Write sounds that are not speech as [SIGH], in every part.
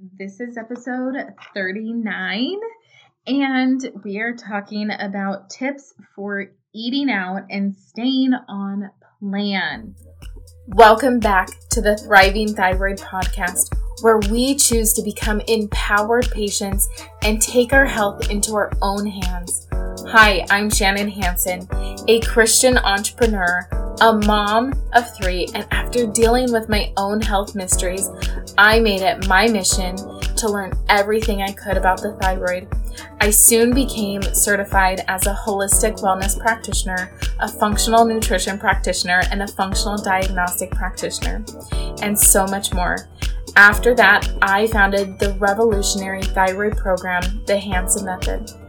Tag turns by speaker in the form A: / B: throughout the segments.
A: This is episode 39, and we are talking about tips for eating out and staying on plan.
B: Welcome back to the Thriving Thyroid Podcast, where we choose to become empowered patients and take our health into our own hands. Hi, I'm Shannon Hanson, a Christian entrepreneur a mom of three, and after dealing with my own health mysteries, I made it my mission to learn everything I could about the thyroid. I soon became certified as a holistic wellness practitioner, a functional nutrition practitioner, and a functional diagnostic practitioner, and so much more. After that, I founded the revolutionary thyroid program, the Hanson Method.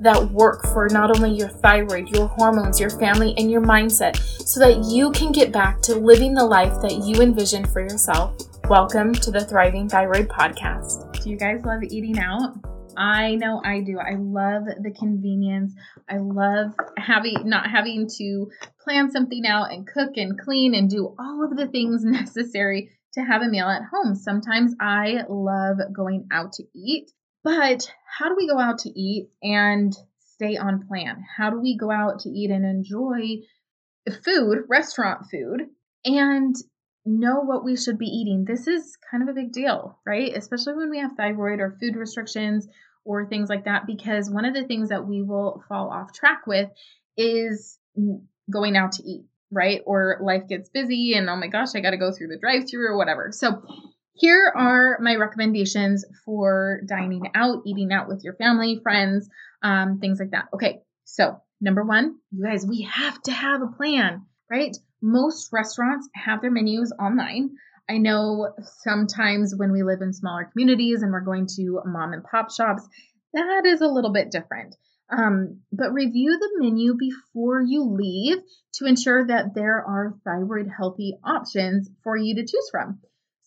B: that work for not only your thyroid, your hormones, your family, and your mindset so that you can get back to living the life that you envisioned for yourself. Welcome to the Thriving Thyroid Podcast.
A: Do you guys love eating out? I know I do. I love the convenience. I love having not having to plan something out and cook and clean and do all of the things [LAUGHS] necessary to have a meal at home. Sometimes I love going out to eat but how do we go out to eat and stay on plan? How do we go out to eat and enjoy food, restaurant food, and know what we should be eating? This is kind of a big deal, right? Especially when we have thyroid or food restrictions or things like that, because one of the things that we will fall off track with is going out to eat, right? Or life gets busy and oh my gosh, I got to go through the drive through or whatever. So here are my recommendations for dining out, eating out with your family, friends, um, things like that. Okay, so number one, you guys, we have to have a plan, right? Most restaurants have their menus online. I know sometimes when we live in smaller communities and we're going to mom and pop shops, that is a little bit different. Um, but review the menu before you leave to ensure that there are thyroid healthy options for you to choose from.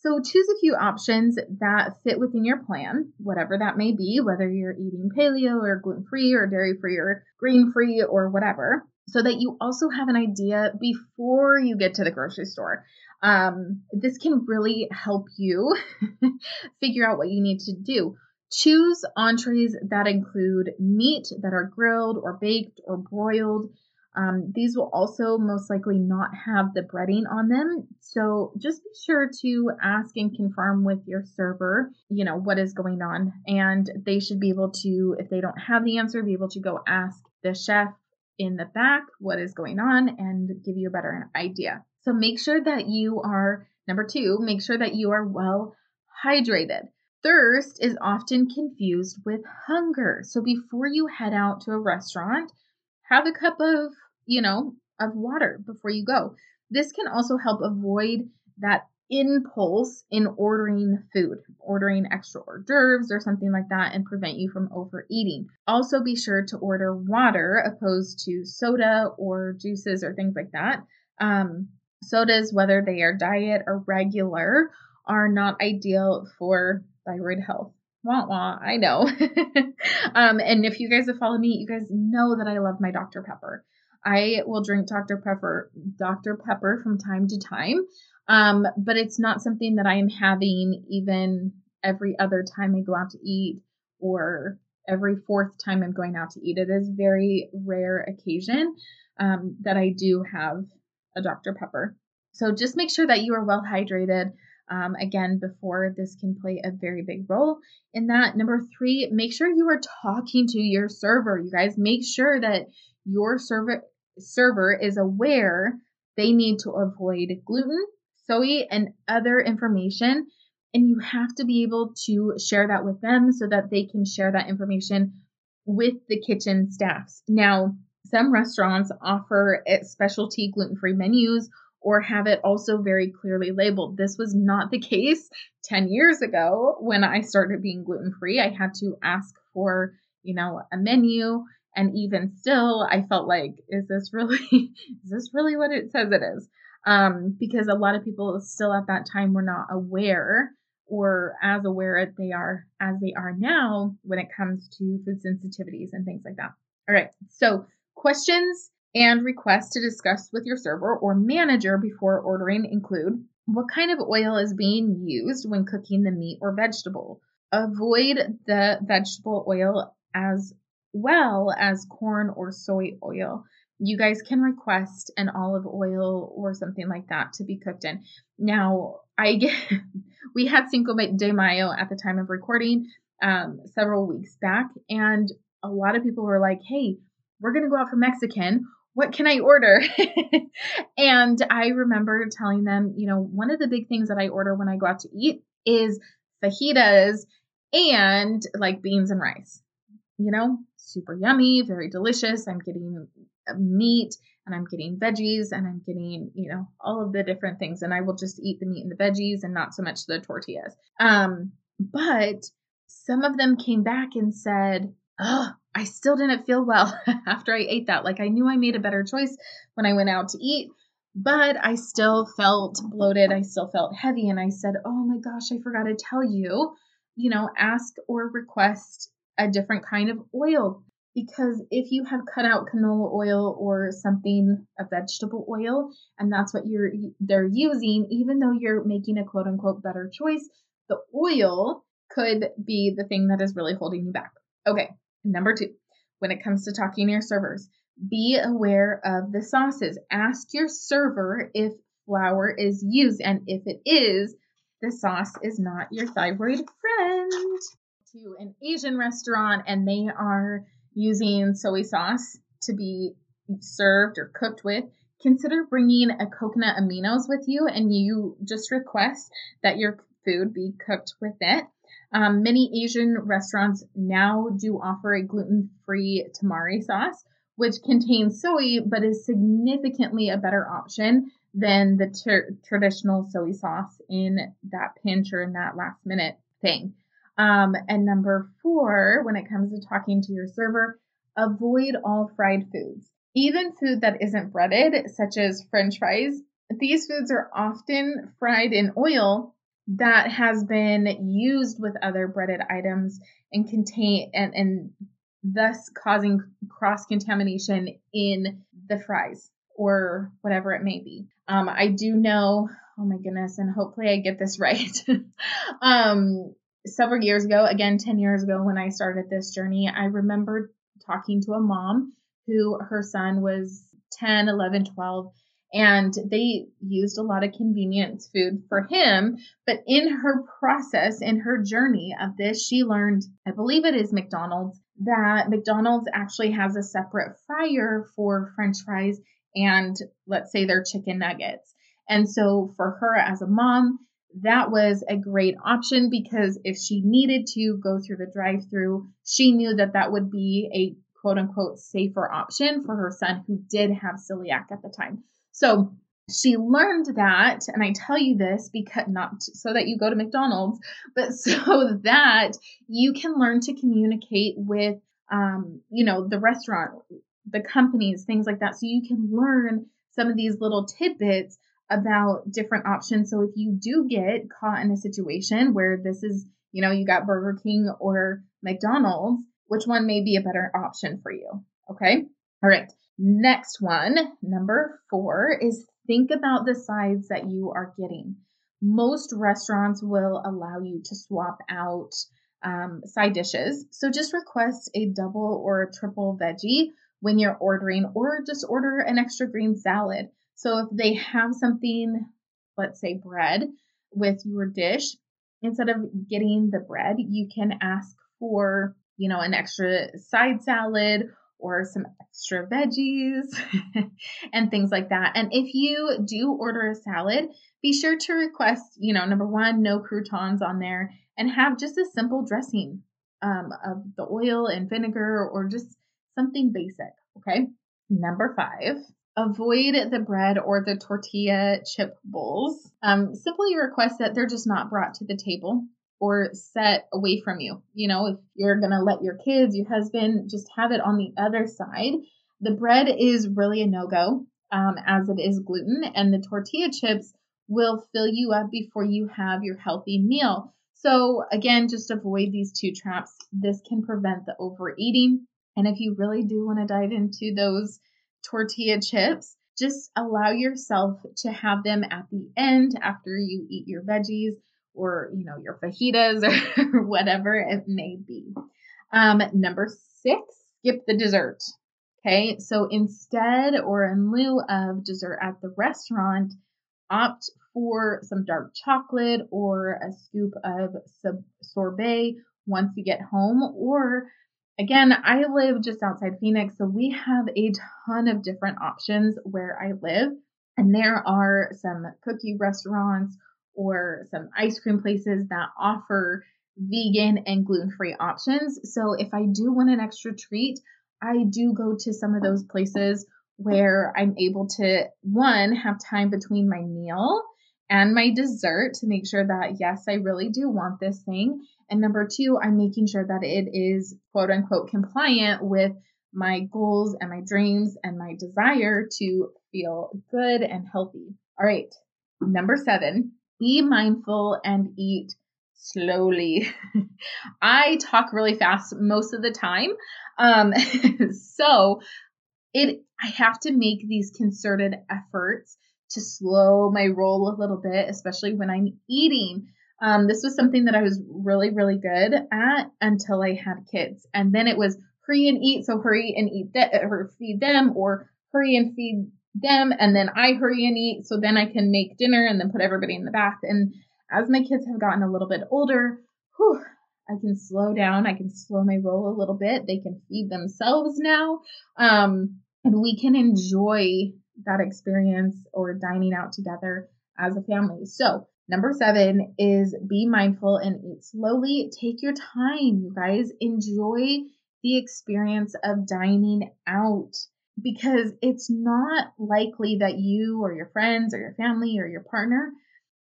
A: So choose a few options that fit within your plan, whatever that may be, whether you're eating paleo or gluten free or dairy free or grain free or whatever, so that you also have an idea before you get to the grocery store. Um, this can really help you [LAUGHS] figure out what you need to do. Choose entrees that include meat that are grilled or baked or broiled um, these will also most likely not have the breading on them. So just be sure to ask and confirm with your server, you know, what is going on. And they should be able to, if they don't have the answer, be able to go ask the chef in the back what is going on and give you a better idea. So make sure that you are, number two, make sure that you are well hydrated. Thirst is often confused with hunger. So before you head out to a restaurant, have a cup of you know, of water before you go. This can also help avoid that impulse in ordering food, ordering extra hors d'oeuvres or something like that, and prevent you from overeating. Also, be sure to order water opposed to soda or juices or things like that. Um, sodas, whether they are diet or regular, are not ideal for thyroid health. Wah wah, I know. [LAUGHS] um, and if you guys have followed me, you guys know that I love my Dr. Pepper. I will drink Dr. Pepper, Dr. Pepper from time to time, um, but it's not something that I am having even every other time I go out to eat or every fourth time I'm going out to eat. It is very rare occasion um, that I do have a Dr. Pepper. So just make sure that you are well hydrated. Um, again, before this can play a very big role in that. Number three, make sure you are talking to your server. You guys make sure that your server server is aware they need to avoid gluten, soy, and other information. And you have to be able to share that with them so that they can share that information with the kitchen staffs. Now, some restaurants offer specialty gluten free menus or have it also very clearly labeled. This was not the [LAUGHS] case 10 years ago when I started being gluten free. I had to ask for, you know, a menu. And even still, I felt like, is this really, [LAUGHS] is this really what it says it is? Um, because a lot of people still at that time were not aware or as aware as they are as they are now when it comes to food sensitivities and things like that. All right. So questions and requests to discuss with your server or manager before ordering include what kind of oil is being used when cooking the meat or vegetable. Avoid the vegetable oil as well as corn or soy oil. You guys can request an olive oil or something like that to be cooked in. Now, I [LAUGHS] get we had Cinco de Mayo at the time of recording um, several weeks back, and a lot of people were like, "Hey, we're gonna go out for Mexican what can I order? [LAUGHS] and I remember telling them, you know, one of the big things that I order when I go out to eat is fajitas and like beans and rice. You know, super yummy, very delicious. I'm getting meat and I'm getting veggies and I'm getting, you know, all of the different things. And I will just eat the meat and the veggies and not so much the tortillas. Um, but some of them came back and said, oh, I still didn't feel well [LAUGHS] after I ate that. Like I knew I made a better choice when I went out to eat, but I still felt bloated. I still felt heavy. And I said, Oh my gosh, I forgot to tell you, you know, ask or request a different kind of oil. Because if you have cut out canola oil or something, a vegetable oil, and that's what you're they're using, even though you're making a quote unquote better choice, the oil could be the thing that is really holding you back. Okay, Number two, when it comes to talking to your servers, be aware of the sauces. Ask your server if flour is used, and if it is, the sauce is not your thyroid friend. To an Asian restaurant, and they are using soy sauce to be served or cooked with, consider bringing a coconut aminos with you and you just request that your food be cooked with it. Um, many Asian restaurants now do offer a gluten free tamari sauce, which contains soy but is significantly a better option than the ter- traditional soy sauce in that pinch or in that last minute thing. Um, and number four, when it comes to talking to your server, avoid all fried foods. Even food that isn't breaded, such as french fries, these foods are often fried in oil that has been used with other breaded items and contain and, and thus causing cross contamination in the fries or whatever it may be. Um, I do know, oh my goodness, and hopefully I get this [LAUGHS] right. um, several years ago, again, 10 years ago, when I started this journey, I remember talking to a mom who her son was 10, 11, 12, and they used a lot of convenience food for him. But in her process, in her journey of this, she learned, I believe it is McDonald's, that McDonald's actually has a separate fryer for french fries and let's say their chicken nuggets. And so for her as a mom, that was a great option because if she needed to go through the drive through, she knew that that would be a quote unquote safer option for her son who did have celiac at the time. So she learned that, and I tell you this because not so that you go to McDonald's, [LAUGHS] but so that you can learn to communicate with, um, you know, the restaurant, the companies, things like that. So you can learn some of these little tidbits about different options. So if you do get caught in a situation where this is, you know, you got Burger King or McDonald's, which one may be a better option for you? Okay. All right. Next one, number four, is think about the sides that you are getting. Most restaurants will allow you to swap out um, side dishes. So just request a double or a triple veggie when you're ordering, or just order an extra green salad. So if they have something, let's say bread, with your dish, instead of getting the bread, you can ask for, you know, an extra side salad or some extra veggies [LAUGHS] and things like that. And if you do order a salad, be sure to request, you know, number one, no croutons on there and have just a simple dressing um, of the oil and vinegar or just something basic. Okay. Number five, avoid the bread or the tortilla chip bowls. Um, simply request that they're just not brought to the table or set away from you. You know, if you're going to let your kids, your husband, just have it on the other side. The bread is really a no go, um, as it is gluten, and the tortilla chips will fill you up before you have your healthy meal. So, again, just avoid these two traps. This can prevent the overeating. And if you really do want to dive into those tortilla chips, just allow yourself to have them at the end after you eat your veggies or, you know, your fajitas [LAUGHS] or whatever it may be. Um, number six, skip the dessert. Okay, so instead or in lieu of dessert at the restaurant, opt for some dark chocolate or a scoop of sorbet once you get home. Or again, I live just outside Phoenix, so we have a ton of different options where I live. And there are some cookie restaurants or some ice cream places that offer vegan and gluten free options. So if I do want an extra treat, I do go to some of those places where I'm able to, one, have time between my meal and my dessert to make sure that, yes, I really do want this thing. And number two, I'm making sure that it is quote unquote compliant with my goals and my dreams and my desire to feel good and healthy. All right. Number seven, be mindful and eat slowly. [LAUGHS] I talk really fast most of the time. Um, [LAUGHS] so it I have to make these concerted efforts to slow my roll a little bit, especially when I'm eating. Um, this was something that I was really, really good at until I had kids. And then it was hurry and eat, so hurry and eat that or feed them, or hurry and feed them, and then I hurry and eat, so then I can make dinner and then put everybody in the bath. And as my kids have gotten a little bit older, whew, I can slow down. I can slow my roll a little bit. They can feed themselves now. Um, and we can enjoy that experience or dining out together as a family. So, number seven is be mindful and eat slowly. Take your time, you guys. Enjoy the experience of dining out because it's not likely that you or your friends or your family or your partner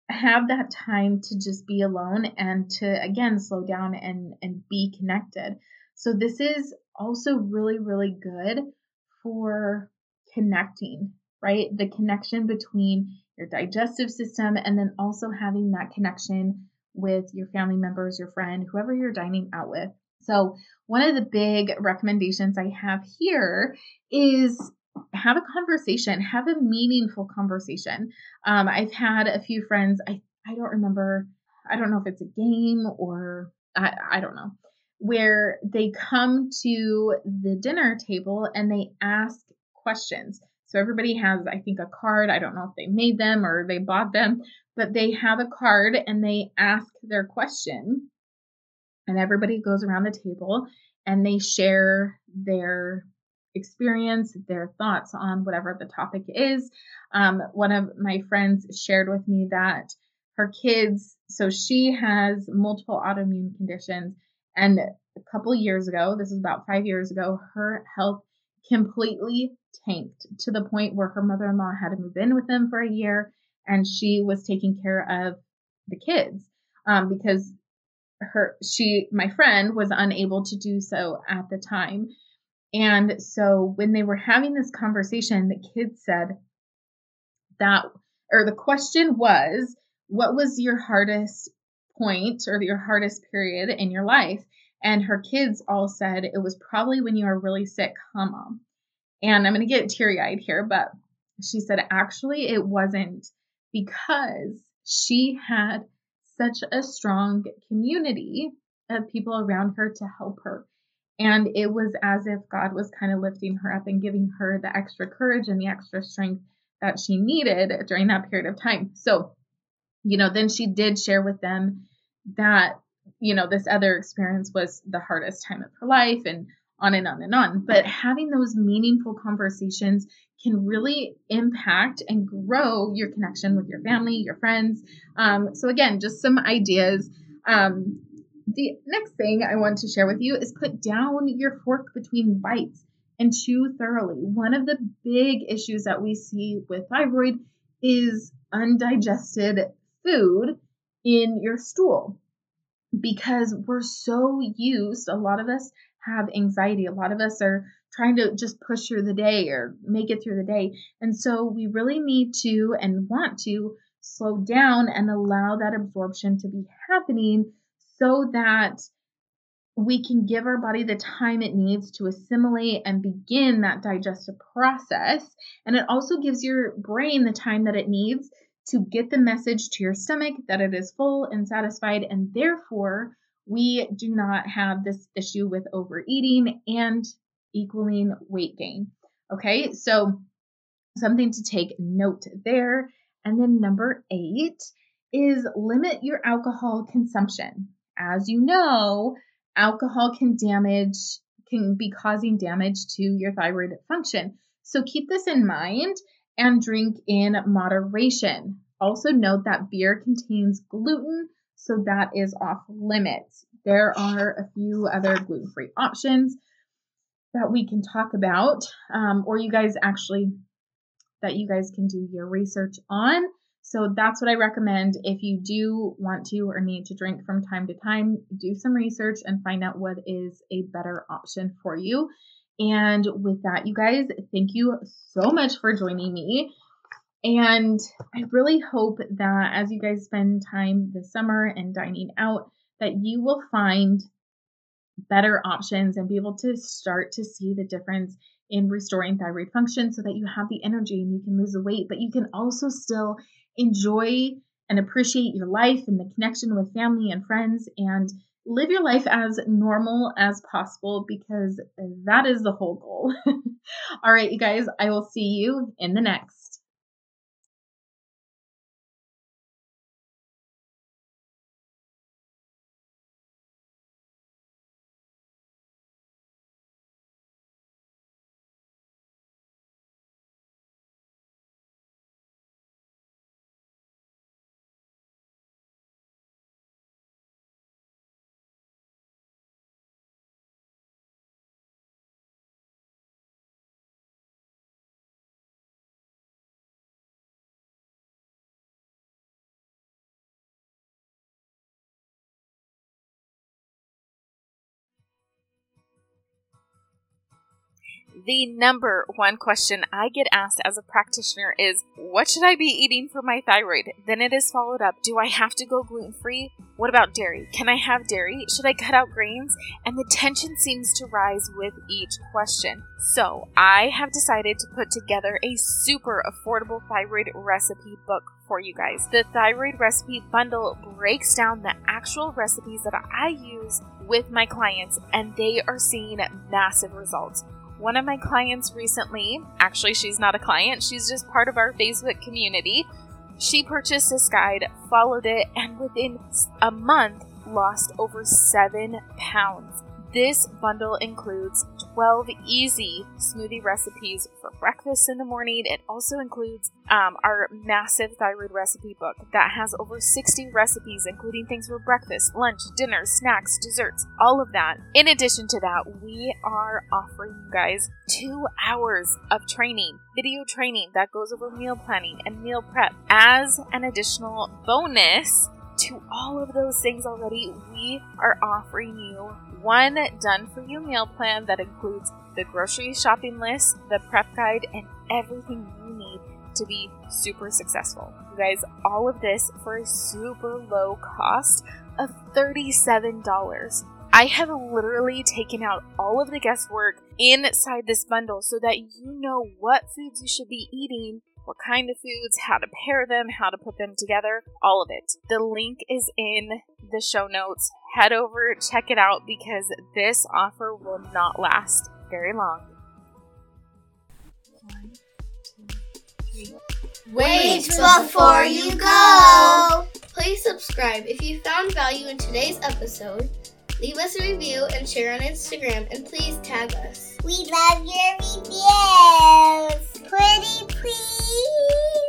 A: have that time to just be alone and to again slow down and and be connected. So this is also really really good for connecting, right? The connection between your digestive system and then also having that connection with your family members, your friend, whoever you're dining out with. So, one of the big recommendations I have here is have a conversation, have a meaningful conversation. Um, I've had a few friends, I, I don't remember, I don't know if it's a game or I, I don't know, where they come to the dinner table and they ask questions. Everybody has, I think, a card. I don't know if they made them or they bought them, but they have a card and they ask their question. And everybody goes around the table and they share their experience, their thoughts on whatever the topic is. Um, one of my friends shared with me that her kids, so she has multiple autoimmune conditions, and a couple years ago, this is about five years ago, her health completely tanked to the point where her mother in law had to move in with them for a year and she was taking care of the kids um, because her she my friend was unable to do so at the time. And so when they were having this conversation the kids said that or the question was what was your hardest point or your hardest period in your life and her kids all said it was probably when you were really sick, huh, mom? And I'm going to get teary eyed here, but she said actually it wasn't because she had such a strong community of people around her to help her. And it was as if God was kind of lifting her up and giving her the extra courage and the extra strength that she needed during that period of time. So, you know, then she did share with them that you know, this other experience was the hardest time of her life and on and on and on. But having those meaningful conversations can really impact and grow your connection with your family, your friends. Um, so, again, just some ideas. Um, the next thing I want to share with you is put down your fork between bites. and chew thoroughly. One of the big issues that we see with thyroid is undigested food in your stool because we're so used, a lot of us have anxiety. A lot of us are trying to just push through the day or make it through the day. And so we really need to and want to slow down and allow that absorption to be happening so that we can give our body the time it needs to assimilate and begin that digestive process. And it also gives your brain the time that it needs to get the message to your stomach that it is full and satisfied, and therefore we do not have this issue with overeating and equaling weight gain. Okay, so something to take note there. And then number eight is limit your alcohol consumption. As you know, alcohol can damage, can be causing damage to your thyroid function. So keep this in mind and drink in moderation. Also, note that beer contains gluten, so that is off limits. There are a few other gluten free options that we can talk about, um, or you guys actually, that you guys can do your research on. So that's what I recommend. If you do want to or need to drink from time to time, do some research and find out what is a better option for you. And with that, you guys, thank you so much for joining me. And I really hope that as you guys spend time this summer and dining out, that you will find better options and be able to start to see the difference in restoring thyroid function so that you have the energy and you can lose the weight, but you can also still enjoy and appreciate your life and the connection with family and friends and live your life as normal as possible because that is the whole goal. [LAUGHS] All right, you guys, I will see you in the next.
B: The number one question I get asked as a practitioner is what should I be eating for my thyroid? Then it is followed up do I have to go gluten free? What about dairy? Can I have dairy? Should I cut out grains? And the tension seems to rise with each question. So I have decided to put together a super affordable thyroid recipe book for you guys. The thyroid recipe bundle breaks down the actual recipes that I use with my clients, and they are seeing massive results. One of my clients recently, actually, she's not a client, she's just part of our Facebook community. She purchased this guide, followed it, and within a month lost over seven pounds. This bundle includes 12 easy smoothie recipes for breakfast in the morning. It also includes um, our massive thyroid recipe book that has over 60 recipes, including things for breakfast, lunch, dinner, snacks, desserts, all of that. In addition to that, we are offering you guys two hours of training, video training that goes over meal planning and meal prep as an additional bonus to all of those things already, we are offering you one done for you meal plan that includes the grocery shopping list, the prep guide, and everything you need to be super successful. You guys, all of this for a super low cost of $37. I have literally taken out all of the guesswork inside this bundle so that you know what foods you should be eating what kind of foods, how to pair them, how to put them together, all of it. The link is in the show notes. Head over, check it out because this offer will not last very long.
C: Wait before you go! Please subscribe if you found value in today's episode. Leave us a review and share on Instagram, and please tag us.
D: We love your reviews pretty please?